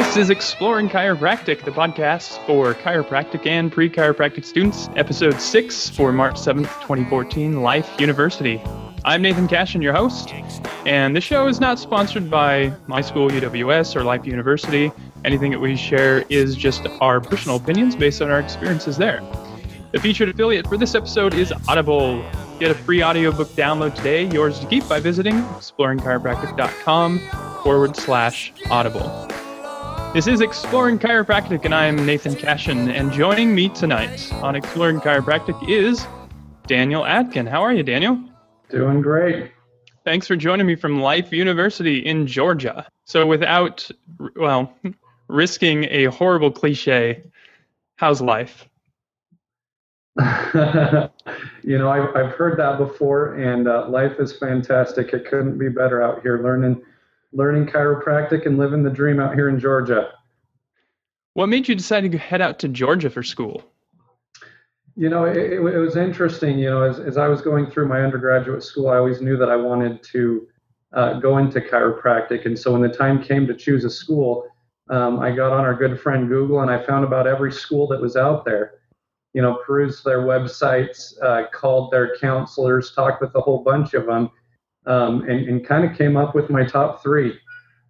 This is Exploring Chiropractic, the podcast for chiropractic and pre chiropractic students, episode 6 for March 7th, 2014, Life University. I'm Nathan Cashin, your host, and this show is not sponsored by my school, UWS, or Life University. Anything that we share is just our personal opinions based on our experiences there. The featured affiliate for this episode is Audible. Get a free audiobook download today, yours to keep by visiting exploringchiropractic.com forward slash audible. This is Exploring Chiropractic, and I'm Nathan Cashin. And joining me tonight on Exploring Chiropractic is Daniel Atkin. How are you, Daniel? Doing great. Thanks for joining me from Life University in Georgia. So, without, well, risking a horrible cliche, how's life? you know, I've, I've heard that before, and uh, life is fantastic. It couldn't be better out here learning learning chiropractic and living the dream out here in Georgia. What made you decide to head out to Georgia for school? You know, it, it, was interesting. You know, as, as I was going through my undergraduate school, I always knew that I wanted to uh, go into chiropractic. And so when the time came to choose a school, um, I got on our good friend Google and I found about every school that was out there. You know, perused their websites, uh, called their counselors, talked with a whole bunch of them um, and, and kind of came up with my top three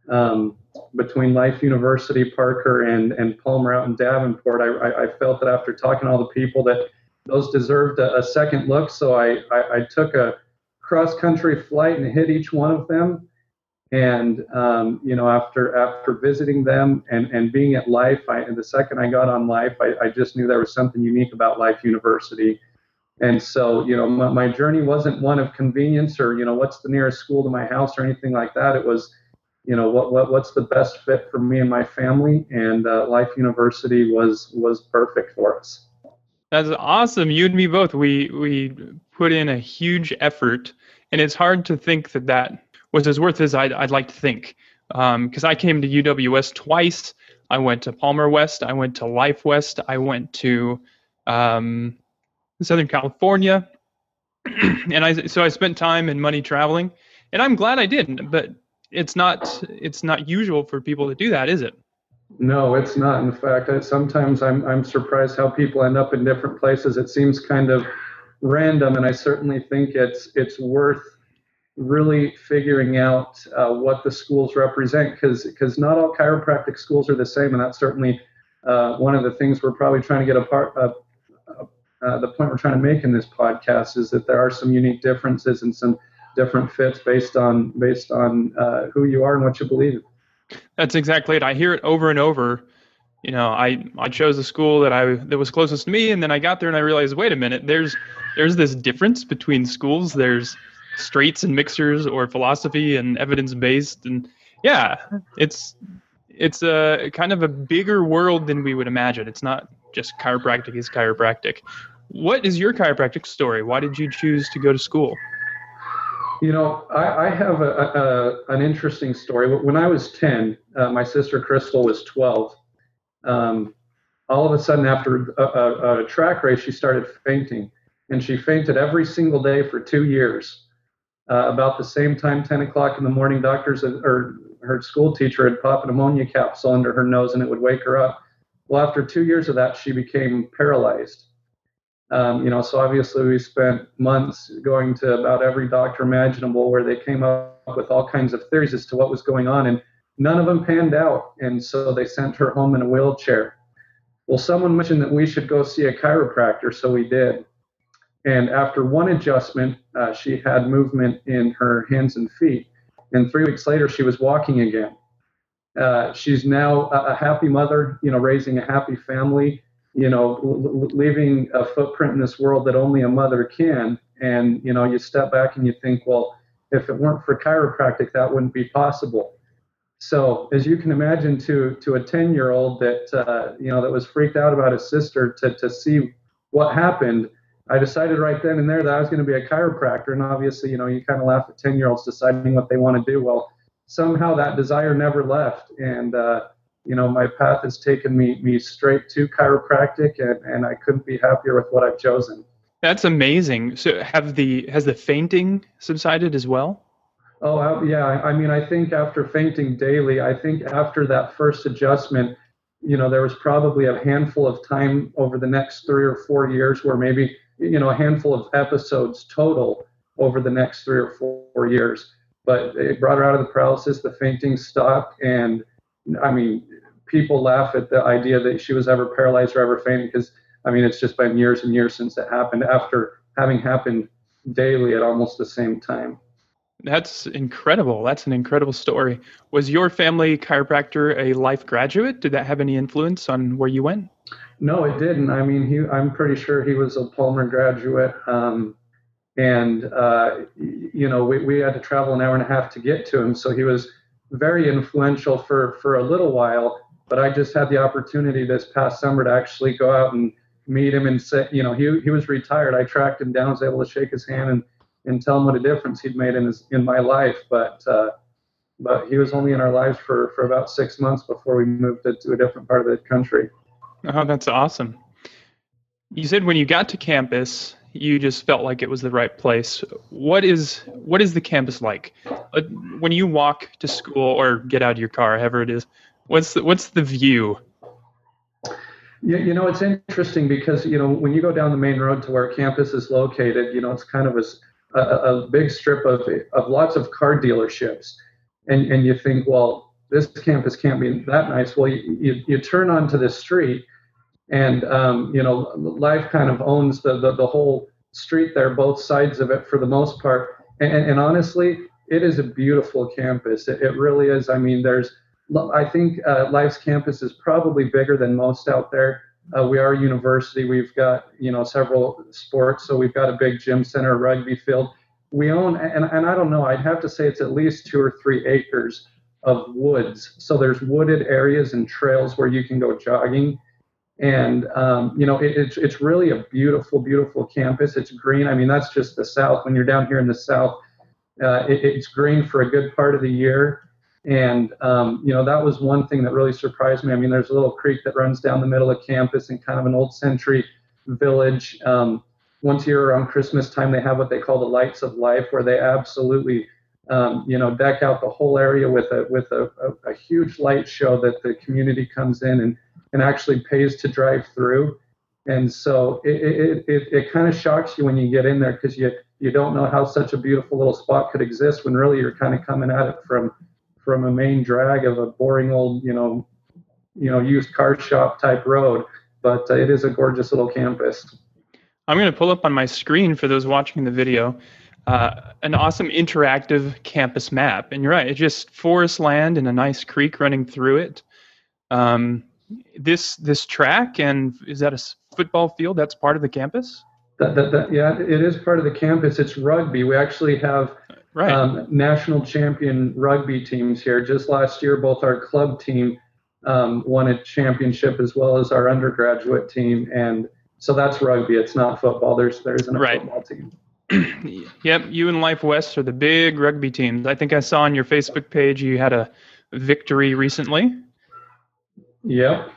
um, between Life University, Parker, and, and Palmer out in Davenport. I, I, felt that after talking to all the people that those deserved a, a second look, so I, I, I, took a cross country flight and hit each one of them. And um, you know, after after visiting them and, and being at Life, I, the second I got on Life, I, I just knew there was something unique about Life University and so, you know, my, my, journey wasn't one of convenience or, you know, what's the nearest school to my house or anything like that. It was, you know, what, what what's the best fit for me and my family. And uh, Life University was was perfect for us. That's awesome. You and me both. We we put in a huge effort, and it's hard to think that that was as worth as I'd, I'd like to think. Because um, I came to UWS twice. I went to Palmer West. I went to Life West. I went to um, in Southern California, and I so I spent time and money traveling, and I'm glad I did. But it's not it's not usual for people to do that, is it? No, it's not. In fact, I, sometimes I'm I'm surprised how people end up in different places. It seems kind of random, and I certainly think it's it's worth really figuring out uh, what the schools represent because because not all chiropractic schools are the same, and that's certainly uh, one of the things we're probably trying to get apart, uh, uh, the point we're trying to make in this podcast is that there are some unique differences and some different fits based on based on uh, who you are and what you believe. That's exactly it. I hear it over and over. You know, I I chose a school that I that was closest to me, and then I got there and I realized, wait a minute, there's there's this difference between schools. There's straights and mixers, or philosophy and evidence based, and yeah, it's it's a kind of a bigger world than we would imagine. It's not just chiropractic is chiropractic. What is your chiropractic story? Why did you choose to go to school? You know, I, I have a, a, an interesting story. When I was 10, uh, my sister Crystal was 12. Um, all of a sudden, after a, a, a, track race, she started fainting. And she fainted every single day for two years. Uh, about the same time, 10 o'clock in the morning, doctors or her school teacher had popped an ammonia capsule under her nose and it would wake her up. Well, after two years of that, she became paralyzed. Um, you know, so obviously we spent months going to about every doctor imaginable where they came up with all kinds of theories as to what was going on, and none of them panned out. And so they sent her home in a wheelchair. Well, someone mentioned that we should go see a chiropractor, so we did. And after one adjustment, uh, she had movement in her hands and feet. And three weeks later, she was walking again. Uh, she's now a, a, happy mother, you know, raising a happy family you know, leaving a footprint in this world that only a mother can. And, you know, you step back and you think, well, if it weren't for chiropractic, that wouldn't be possible. So, as you can imagine, to to a 10 year old that uh, you know that was freaked out about his sister, to to see what happened, I decided right then and there that I was going to be a chiropractor. And obviously, you know, you kind of laugh at 10 year olds deciding what they want to do. Well, somehow that desire never left, and uh, you know, my path has taken me me straight to chiropractic, and, and I couldn't be happier with what I've chosen. That's amazing. So, have the has the fainting subsided as well? Oh, uh, yeah. I mean, I think after fainting daily, I think after that first adjustment, you know, there was probably a handful of time over the next three or four years where maybe, you know, a handful of episodes total over the next three or four years. But it brought her out of the paralysis, the fainting stopped. And I mean, people laugh at the idea that she was ever paralyzed or ever fainting because, I mean, it's just been years and years since it happened after having happened daily at almost the same time. That's incredible. That's an incredible story. Was your family chiropractor a life graduate? Did that have any influence on where you went? No, it didn't. I mean, he, I'm pretty sure he was a Palmer graduate. Um, and, uh, you know, we, we had to travel an hour and a half to get to him. So he was very influential for, for a little while. But I just had the opportunity this past summer to actually go out and meet him and say, you know, he, he was retired. I tracked him down, was able to shake his hand and and tell him what a difference he'd made in his in my life. But uh, but he was only in our lives for for about six months before we moved to, to a different part of the country. Oh, that's awesome. You said when you got to campus, you just felt like it was the right place. What is what is the campus like? Uh, when you walk to school or get out of your car, however it is, what's the, what's the view? Yeah, you know, it's interesting because you know when you go down the main road to where campus is located, you know, it's kind of a a, a big strip of, of lots of car dealerships. And, and you think, well, this campus can't be that nice. Well, you, you, you turn onto this street, and um, you know, Life kind of owns the, the, the whole street there, both sides of it for the most part. And, and honestly, it is a beautiful campus. It, it really is. I mean, there's, I think uh, Life's campus is probably bigger than most out there. Uh, we are a university. We've got you know several sports, so we've got a big gym center, rugby field. We own, and, and I don't know. I'd have to say it's at least two or three acres of woods. So there's wooded areas and trails where you can go jogging, and um, you know it, it's it's really a beautiful, beautiful campus. It's green. I mean that's just the south. When you're down here in the south, uh, it, it's green for a good part of the year. And um, you know that was one thing that really surprised me. I mean, there's a little creek that runs down the middle of campus in kind of an old century village. Um, once a year around Christmas time, they have what they call the Lights of Life, where they absolutely um, you know deck out the whole area with a with a, a, a, huge light show that the community comes in and and actually pays to drive through. And so it it, it, it kind of shocks you when you get in there because you you don't know how such a beautiful little spot could exist when really you're kind of coming at it from from a main drag of a boring old, you know, you know, used car shop type road. But uh, it is a gorgeous little campus. I'm going to pull up on my screen for those watching the video uh, an awesome interactive campus map. And you're right, it's just forest land and a nice creek running through it. Um, this this track and is that a football field? That's part of the campus. That, that, that, yeah, it is part of the campus. It's rugby. We actually have right. um, national champion rugby teams here. Just last year, both our club team um, won a championship as well as our undergraduate team, and so that's rugby. It's not football. There's there isn't a right. football team. yep, you and Life West are the big rugby teams. I think I saw on your Facebook page you had a victory recently. Yep.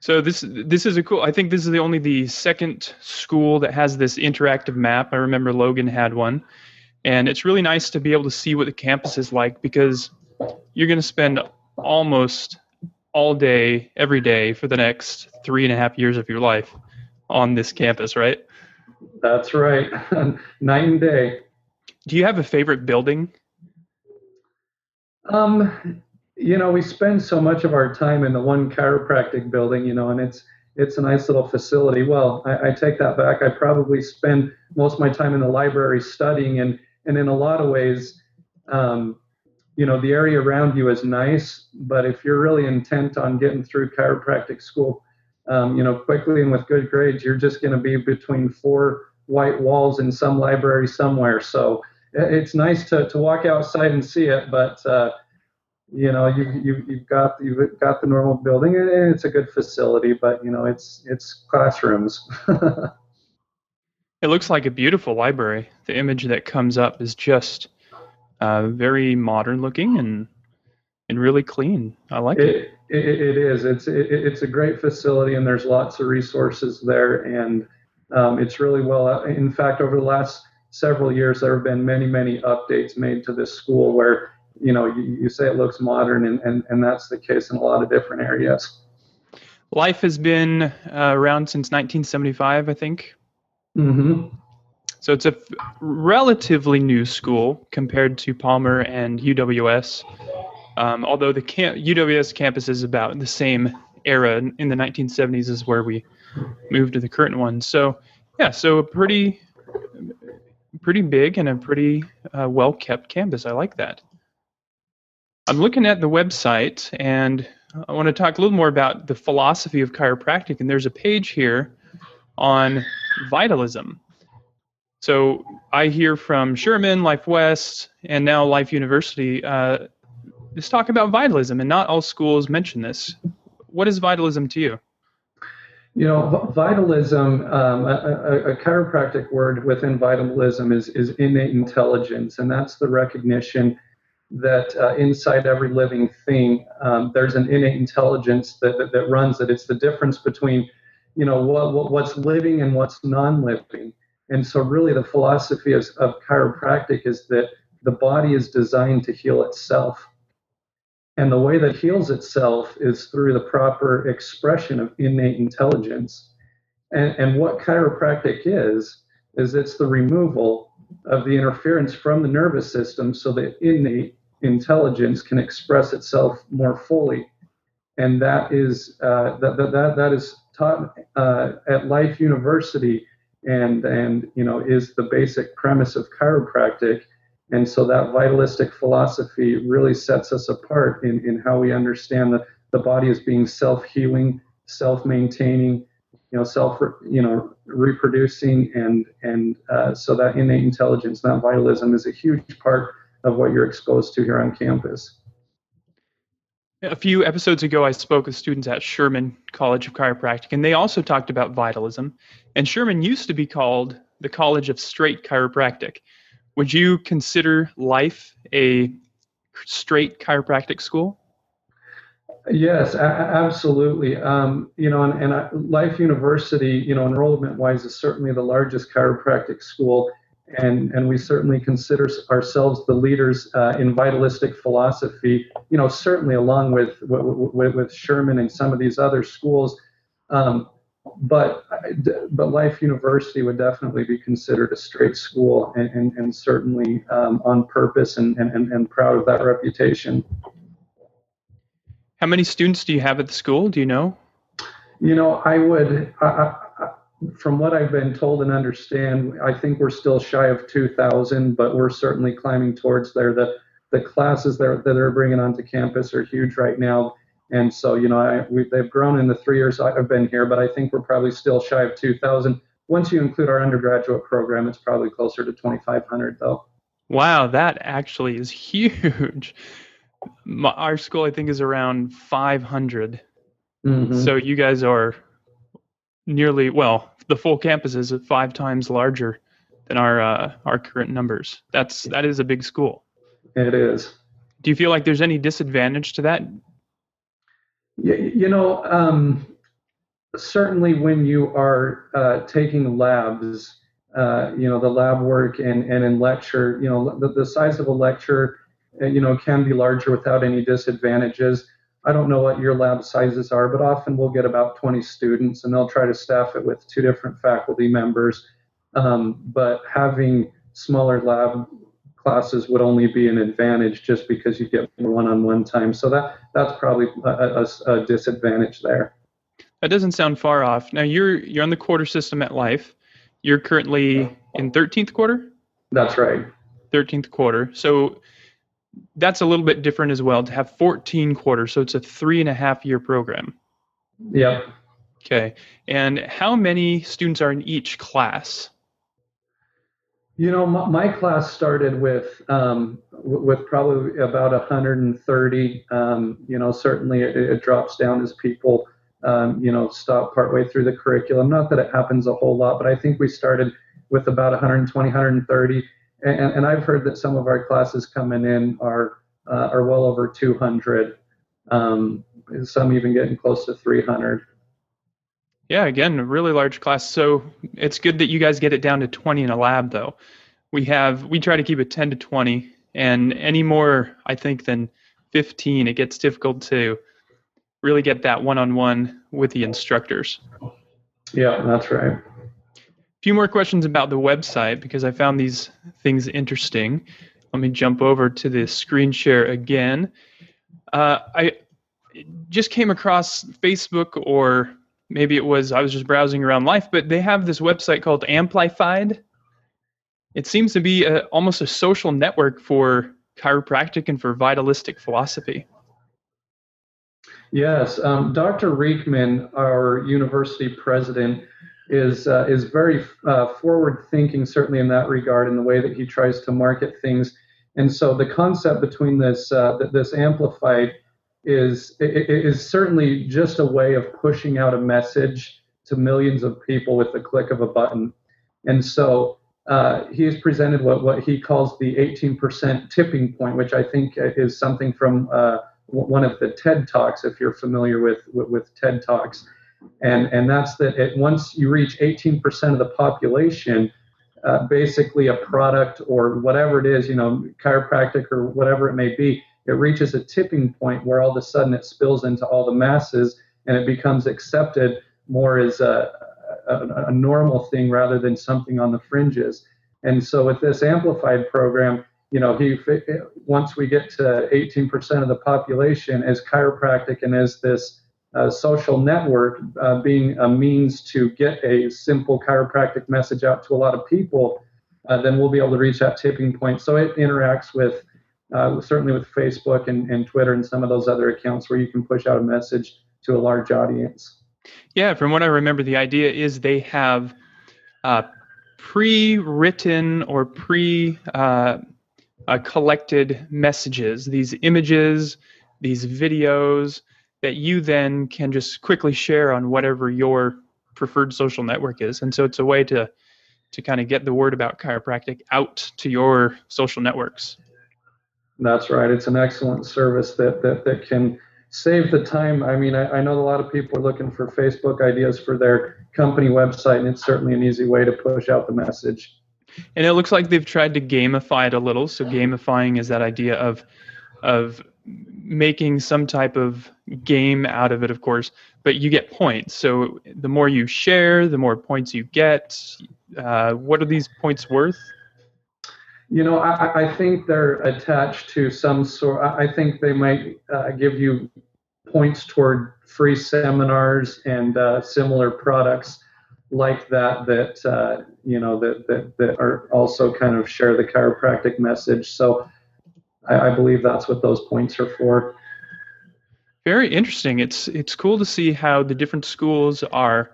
So this this is a cool. I think this is the only the second school that has this interactive map. I remember Logan had one, and it's really nice to be able to see what the campus is like because you're going to spend almost all day, every day for the next three and a half years of your life on this campus, right? That's right. Night and day. Do you have a favorite building? Um, you know, we spend so much of our time in the one chiropractic building, you know, and it's it's a nice little facility. Well, I, I take that back. I probably spend most of my time in the library studying and and in a lot of ways, um, you know, the area around you is nice, but if you're really intent on getting through chiropractic school, um, you know, quickly and with good grades, you're just going to be between four white walls in some library somewhere. So it's nice to, to walk outside and see it, but uh, you know, you, you you've got you've got the normal building, and it's a good facility, but you know, it's it's classrooms. It looks like a beautiful library. The image that comes up is just uh, very modern looking and and really clean. I like it. It, it, it is. It's it, it's a great facility, and there's lots of resources there, and um, it's really well. In fact, over the last several years, there have been many, many updates made to this school where, you know, you, you say it looks modern, and, and, and that's the case in a lot of different areas. Life has been uh, around since 1975, I think. Mm-hmm. So it's a f- relatively new school compared to Palmer and UWS. Um, although the camp- UWS campus is about the same era in the 1970s is where we moved to the current one. So yeah, so a pretty pretty big and a pretty uh, well kept campus. I like that. I'm looking at the website and I want to talk a little more about the philosophy of chiropractic. And there's a page here on vitalism. So I hear from Sherman, Life West, and now Life University. Uh, let's talk about vitalism, and not all schools mention this. What is vitalism to you? You know, vitalism, um, a, a, chiropractic word within vitalism is, is innate intelligence, and that's the recognition that uh, inside every living thing, um, there's an innate intelligence that, that, that, runs it. It's the difference between, you know, what, what what's living and what's non-living. And so, really, the philosophy of, of chiropractic is that the body is designed to heal itself. And the way that heals itself is through the proper expression of innate intelligence. And, and what chiropractic is, is it's the removal of the interference from the nervous system so that innate intelligence can express itself more fully. And that is, uh, that, that, that is taught uh, at Life University and and you know is the basic premise of chiropractic and so that vitalistic philosophy really sets us apart in, in how we understand the, the body as being self-healing self-maintaining you know self you know reproducing and and uh, so that innate intelligence that vitalism is a huge part of what you're exposed to here on campus a few episodes ago, I spoke with students at Sherman College of Chiropractic, and they also talked about vitalism. And Sherman used to be called the College of Straight Chiropractic. Would you consider life a straight chiropractic school? Yes, a- absolutely. Um, you know, and, and I, Life University, you know, enrollment-wise, is certainly the largest chiropractic school and and we certainly consider ourselves the leaders uh, in vitalistic philosophy. You know, certainly along with, with, with Sherman and some of these other schools. Um, but but Life University would definitely be considered a straight school, and, and, and certainly um, on purpose and, and, and proud of that reputation. How many students do you have at the school? Do you know? You know, I would. I, from what I've been told and understand, I think we're still shy of 2,000, but we're certainly climbing towards there. The the classes that, that they're bringing onto campus are huge right now, and so you know I, we, they've grown in the three years I've been here, but I think we're probably still shy of 2,000. Once you include our undergraduate program, it's probably closer to 2,500 though. Wow, that actually is huge. My, our school, I think, is around 500. Mm-hmm. So you guys are nearly well the full campus is five times larger than our uh, our current numbers. That's that is a big school. It is. Do you feel like there's any disadvantage to that? You, you know, um, certainly when you are uh, taking labs, uh, you know, the lab work and, and in lecture, you know, the, the size of a lecture, uh, you know, can be larger without any disadvantages. I don't know what your lab sizes are, but often we'll get about 20 students and they'll try to staff it with two different faculty members. Um, but having smaller lab classes would only be an advantage just because you get one-on-one time. So that that's probably a, a, a disadvantage there. That doesn't sound far off. Now you're you're on the quarter system at Life. You're currently in 13th quarter. That's right. 13th quarter. So that's a little bit different as well to have 14 quarters. So it's a three and a half year program. Yep. Okay. And how many students are in each class? You know, my, my class started with um, with probably about 130. Um, you know, certainly it, it, drops down as people, um, you know, stop partway through the curriculum. Not that it happens a whole lot, but I think we started with about 120, 130 and, and I've heard that some of our classes coming in are uh, are well over 200. Um, some even getting close to 300. Yeah, again, a really large class. So it's good that you guys get it down to 20 in a lab, though. we have we try to keep it 10 to 20 and any more i think than 15 it gets difficult to really get that one-on-one with the instructors yeah that's right few more questions about the website because i found these things interesting let me jump over to the screen share again uh, i just came across facebook or maybe it was i was just browsing around life but they have this website called amplified it seems to be a, almost a social network for chiropractic and for vitalistic philosophy. Yes, um, Dr. Riekeman, our university president, is uh, is very uh, forward thinking, certainly in that regard, in the way that he tries to market things. And so the concept between this uh, this amplified is is certainly just a way of pushing out a message to millions of people with the click of a button. And so uh, he has presented what, what he calls the 18% tipping point, which I think is something from uh, one of the TED Talks, if you're familiar with, with, with TED Talks. And, and that's that it, once you reach 18% of the population, uh, basically a product or whatever it is, you know, chiropractic or whatever it may be, it reaches a tipping point where all of a sudden it spills into all the masses and it becomes accepted more as a, a, a normal thing rather than something on the fringes. And so with this amplified program, you know, he once we get to 18% of the population as chiropractic and as this uh, social network uh, being a means to get a simple chiropractic message out to a lot of people, uh, then we'll be able to reach that tipping point. So it interacts with uh, certainly with Facebook and, and Twitter and some of those other accounts where you can push out a message to a large audience. Yeah, from what I remember, the idea is they have uh, pre-written or pre uh, collected messages, these images, these videos that you then can just quickly share on whatever your preferred social network is. And so it's a way to to kind of get the word about chiropractic out to your social networks. That's right. It's an excellent service that that, that can save the time. I mean, I, I, know a lot of people are looking for Facebook ideas for their company website, and it's certainly an easy way to push out the message. And it looks like they've tried to gamify it a little. So gamifying is that idea of of making some type of game out of it, of course, but you get points. So the more you share, the more points you get. Uh, what are these points worth? You know, I, I, think they're attached to some sort. I think they might uh, give you points toward free seminars and uh, similar products like that. That uh, you know that, that that are also kind of share the chiropractic message. So I, I believe that's what those points are for. Very interesting. It's it's cool to see how the different schools are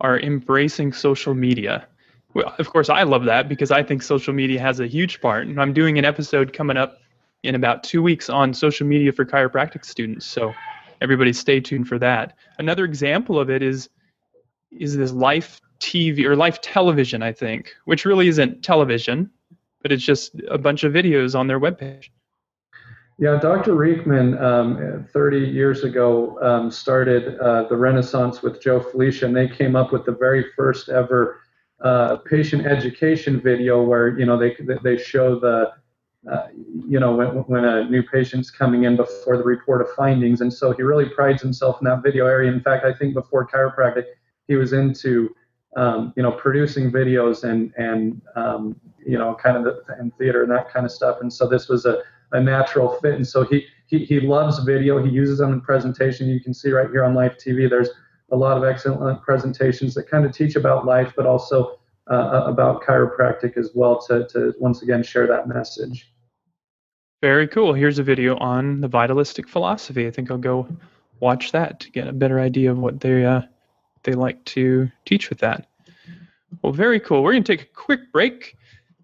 are embracing social media well, of course, I love that because I think social media has a huge part. And I'm doing an episode coming up in about two weeks on social media for chiropractic students. So everybody stay tuned for that. Another example of it is is this life TV or life television, I think, which really isn't television, but it's just a bunch of videos on their webpage. Yeah, Dr. Riekeman, um, 30 years ago, um, started uh, the Renaissance with Joe Flesia, and they came up with the very first ever uh, patient education video where you know they they show the uh, you know when, when a new patient's coming in before the report of findings and so he really prides himself in that video area in fact i think before chiropractic he was into um, you know producing videos and and um, you know kind of the, theater and that kind of stuff and so this was a, a natural fit and so he, he he loves video he uses them in presentation you can see right here on life tv there's a lot of excellent presentations that kind of teach about life, but also uh, uh, about chiropractic as well to, to once again share that message. Very cool. Here's a video on the vitalistic philosophy. I think I'll go watch that to get a better idea of what they uh, they like to teach with that. Well, very cool. We're going to take a quick break,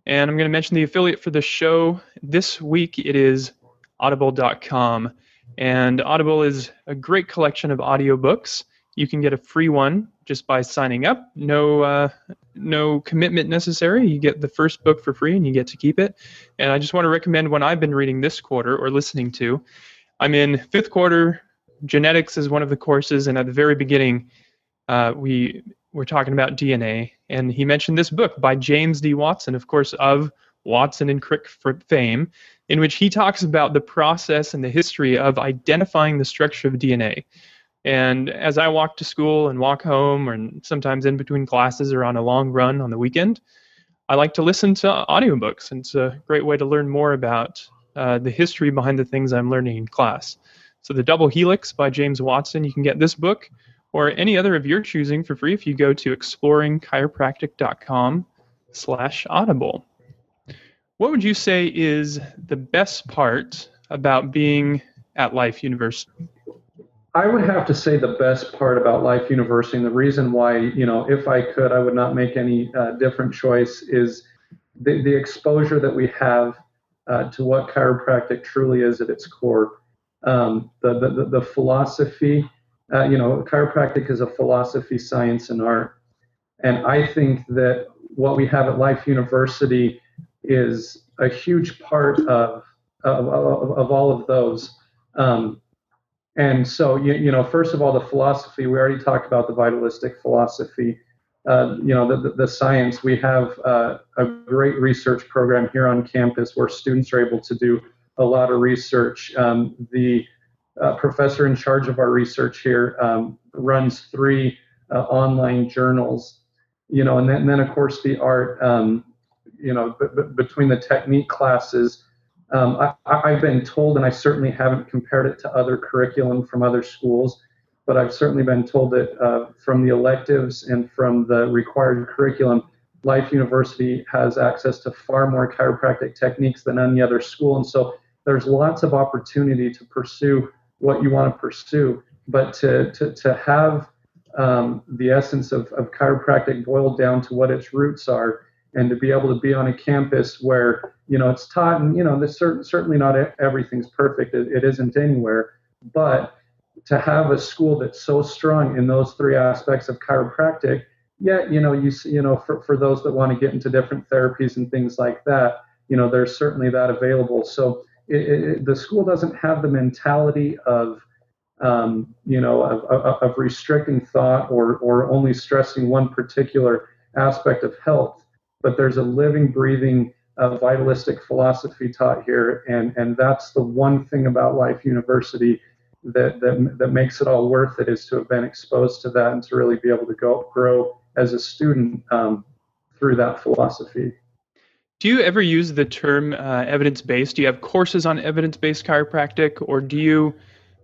and I'm going to mention the affiliate for the show. This week it is audible.com, and Audible is a great collection of audiobooks you can get a free one just by signing up. No, uh, no commitment necessary. You get the first book for free, and you get to keep it. And I just want to recommend one I've been reading this quarter or listening to. I'm in fifth quarter. Genetics is one of the courses, and at the very beginning, uh, we were talking about DNA And he mentioned this book by James D. Watson, of course, of Watson and Crick fame, in which he talks about the process and the history of identifying the structure of DNA. And as I walk to school and walk home, and sometimes in between classes or on a long run on the weekend, I like to listen to audiobooks. And it's a great way to learn more about uh, the history behind the things I'm learning in class. So, The Double Helix by James Watson, you can get this book or any other of your choosing for free if you go to exploringchiropractic.com slash audible. What would you say is the best part about being at Life University? I would have to say the best part about Life University, and the reason why, you know, if I could, I would not make any uh, different choice, is the, the exposure that we have uh, to what chiropractic truly is at its core. Um, the, the, the philosophy, uh, you know, chiropractic is a philosophy, science, and art. And I think that what we have at Life University is a huge part of, of, of, all of those. Um, and so, you, you know, first of all, the philosophy, we already talked about the vitalistic philosophy. Uh, you know, the, the, the, science, we have uh, a great research program here on campus where students are able to do a lot of research. Um, the uh, professor in charge of our research here um, runs three uh, online journals, you know, and then, and then of course the art, um, you know, b- b- between the technique classes, um, I, have been told, and I certainly haven't compared it to other curriculum from other schools, but I've certainly been told that uh, from the electives and from the required curriculum, Life University has access to far more chiropractic techniques than any other school. And so there's lots of opportunity to pursue what you want to pursue, but to, to, to have um, the essence of, of chiropractic boiled down to what its roots are and to be able to be on a campus where you know it's taught and you know there's certain, certainly not everything's perfect it, it isn't anywhere but to have a school that's so strong in those three aspects of chiropractic yet you know you you know for, for those that want to get into different therapies and things like that you know there's certainly that available. So it, it, the school doesn't have the mentality of um, you know of, of, of restricting thought or or only stressing one particular aspect of health but there's a living, breathing, uh, vitalistic philosophy taught here, and and that's the one thing about Life University that that that makes it all worth it is to have been exposed to that and to really be able to go grow as a student um, through that philosophy. Do you ever use the term uh, evidence based? Do you have courses on evidence based chiropractic, or do you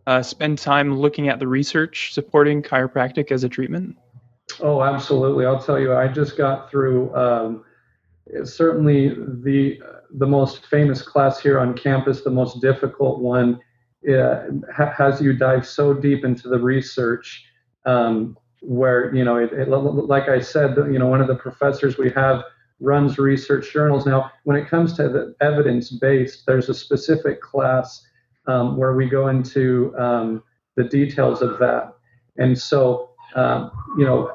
uh, spend time looking at the research supporting chiropractic as a treatment? Oh, absolutely. I'll tell you, I just got through um, certainly the the most famous class here on campus, the most difficult one, uh, has you dive so deep into the research. Um, where you know, it, it, like I said, you know, one of the professors we have runs research journals. Now, when it comes to the evidence based, there's a specific class um, where we go into um, the details of that, and so um, you know,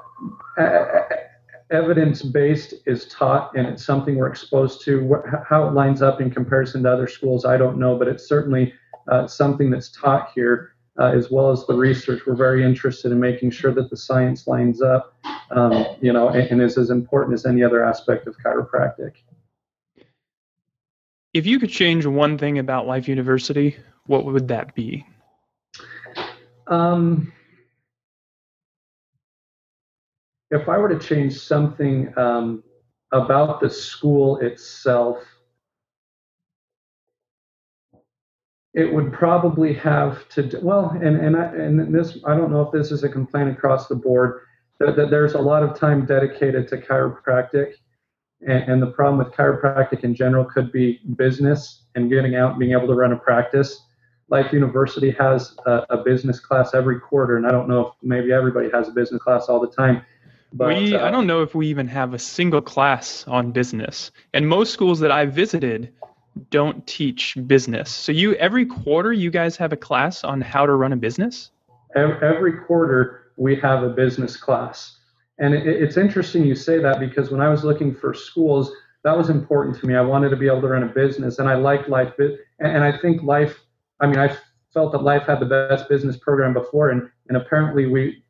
evidence based is taught and it's something we're exposed to. How it lines up in comparison to other schools, I don't know, but it's certainly uh, something that's taught here. Uh, as well as the research, we're very interested in making sure that the science lines up, um, you know, and, and is as important as any other aspect of chiropractic. If you could change one thing about Life University, what would that be? Um, if I were to change something um, about the school itself, it would probably have to do, well, and and I, and this I don't know if this is a complaint across the board that, that there's a lot of time dedicated to chiropractic, and, and the problem with chiropractic in general could be business and getting out, and being able to run a practice. Life University has a, a business class every quarter, and I don't know if maybe everybody has a business class all the time but, we, uh, I don't know if we even have a single class on business. And most schools that I've visited don't teach business. So you every quarter you guys have a class on how to run a business? Every quarter we have a business class. And it's interesting you say that because when I was looking for schools, that was important to me. I wanted to be able to run a business and I liked life and I think life I mean I felt that life had the best business program before and and apparently we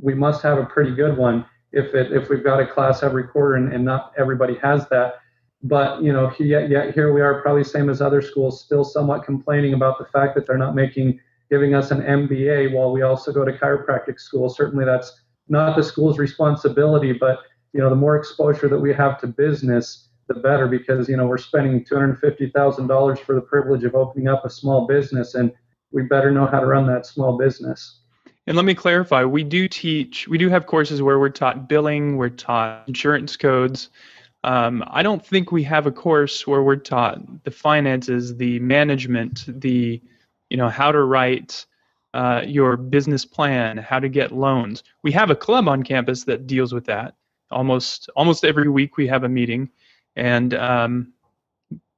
we must have a pretty good one. if it if we've got a class every quarter and, and not everybody has that. But you know, yet, yet here we are, probably same as other schools, still somewhat complaining about the fact that they're not making giving us an MBA while we also go to chiropractic school. Certainly, that's not the school's responsibility, but you know, the more exposure that we have to business, the better, because you know we're spending two hundred fifty thousand dollars for the privilege of opening up a small business, and we better know how to run that small business. And let me clarify: we do teach, we do have courses where we're taught billing, we're taught insurance codes. Um, I don't think we have a course where we're taught the finances, the management, the you know how to write uh, your business plan, how to get loans. We have a club on campus that deals with that. Almost almost every week we have a meeting, and um,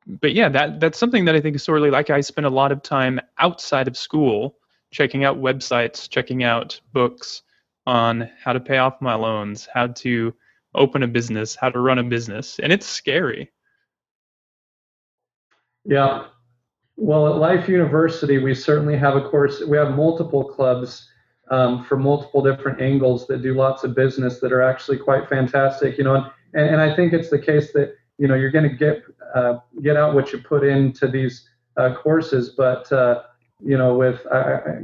but yeah, that that's something that I think is sorely like I spend a lot of time outside of school checking out websites, checking out books on how to pay off my loans, how to open a business, how to run a business, and it's scary. Yeah, well, at Life University, we certainly have a course. We have multiple clubs um, for multiple different angles that do lots of business that are actually quite fantastic. You know, and, and I think it's the case that you know you're going to get uh, get out what you put into these uh, courses, but uh, you know, with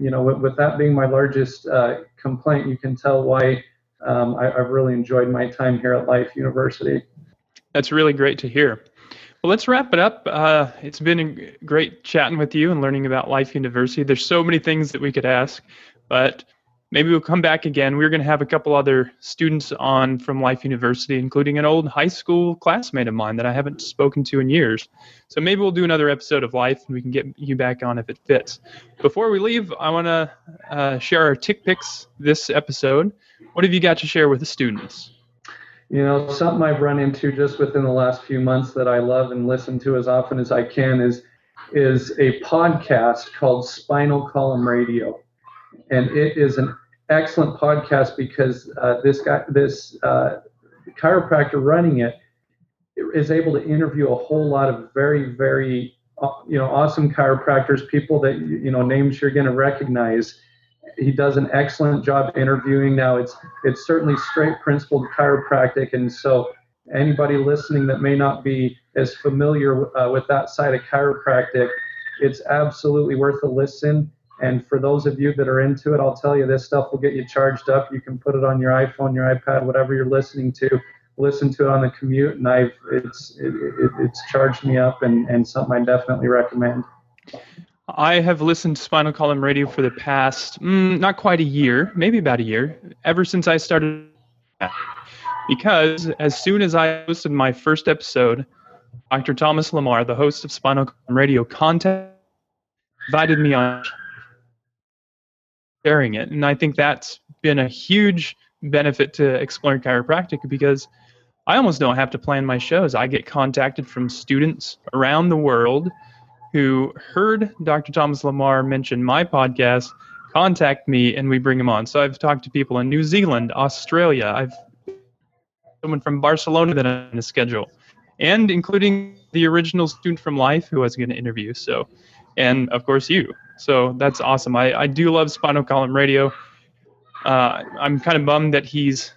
you know, with, with, that being my largest uh, complaint, you can tell why um, I, I've really enjoyed my time here at Life University. That's really great to hear. Well, let's wrap it up. Uh, it's been great chatting with you and learning about Life University. There's so many things that we could ask, but maybe we'll come back again. We're going to have a couple other students on from Life University, including an old high school classmate of mine that I haven't spoken to in years. So maybe we'll do another episode of Life and we can get you back on if it fits. Before we leave, I want to uh, share our tick picks this episode. What have you got to share with the students? You know, something I've run into just within the last few months that I love and listen to as often as I can is is a podcast called Spinal Column Radio, and it is an excellent podcast because uh, this guy, this uh, chiropractor running it, is able to interview a whole lot of very, very, uh, you know, awesome chiropractors, people that you know names you're going to recognize he does an excellent job interviewing. Now it's it's certainly straight principled chiropractic, and so anybody listening that may not be as familiar uh, with that side of chiropractic, it's absolutely worth a listen. And for those of you that are into it, I'll tell you this stuff will get you charged up. You can put it on your iPhone, your iPad, whatever you're listening to. Listen to it on the commute, and I've it's it, it, it's charged me up, and and something I definitely recommend. I have listened to Spinal Column Radio for the past, mm, not quite a year, maybe about a year, ever since I started. Because as soon as I posted my first episode, Dr. Thomas Lamar, the host of Spinal Column Radio, contacted, invited me on sharing it. And I think that's been a huge benefit to Exploring Chiropractic because I almost don't have to plan my shows. I get contacted from students around the world who heard Dr. Thomas Lamar mention my podcast contact me and we bring them on. So I've talked to people in New Zealand, Australia. I've someone from Barcelona that I'm in a schedule, and including the original student from Life who I was going to interview. So, and of course you. So that's awesome. I, I do love Spinal Column Radio. Uh, I'm kind of bummed that he's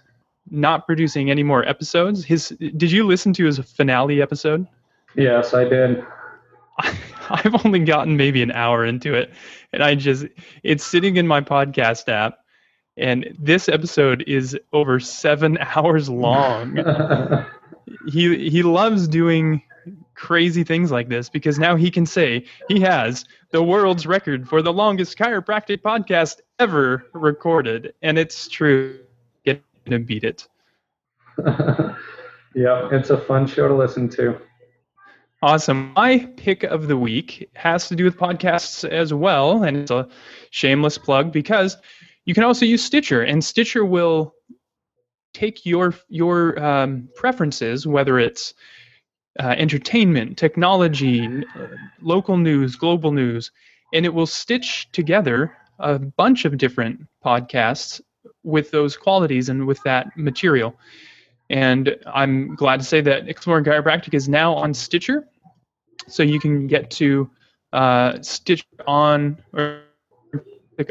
not producing any more episodes. His did you listen to his finale episode? Yes, I did. I've only gotten maybe an hour into it, and I just it's sitting in my podcast app, and this episode is over seven hours long. he he loves doing crazy things like this because now he can say he has the world's record for the longest chiropractic podcast ever recorded, and it's true. Get to beat it. yeah, it's a fun show to listen to. Awesome. My pick of the week has to do with podcasts as well, and it's a shameless plug because you can also use Stitcher, and Stitcher will take your your um, preferences, whether it's uh, entertainment, technology, uh, local news, global news, and it will stitch together a bunch of different podcasts with those qualities and with that material. And I'm glad to say that Exploring Chiropractic is now on Stitcher. So you can get to uh, Stitch on or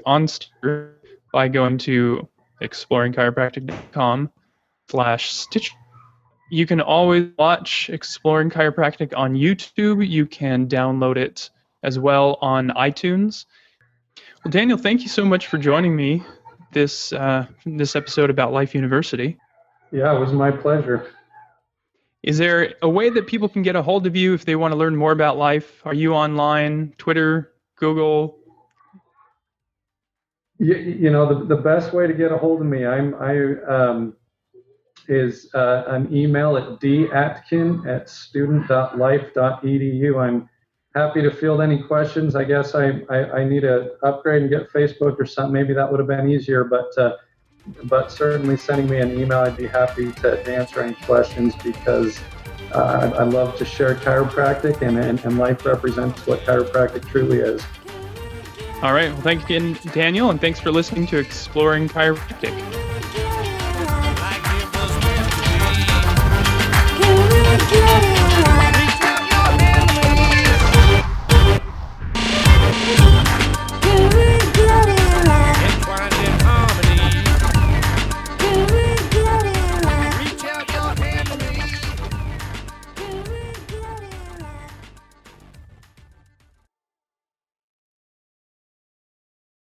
on Stitcher by going to exploringchiropractic.com slash Stitch. You can always watch Exploring Chiropractic on YouTube. You can download it as well on iTunes. Well, Daniel, thank you so much for joining me this uh, this episode about Life University. Yeah, it was my pleasure. Is there a way that people can get a hold of you if they want to learn more about life? Are you online, Twitter, Google? You, you know, the, the best way to get a hold of me, I'm I um, is uh, an email at datkin at student.life.edu. I'm happy to field any questions. I guess I, I, I, need to upgrade and get Facebook or something. Maybe that would have been easier, but uh, but certainly sending me an email, I'd be happy to, answer any questions because uh, I, I, love to share chiropractic and, and, and life represents what chiropractic truly is. All right. Well, thank you again, Daniel, and thanks for listening to Exploring Chiropractic.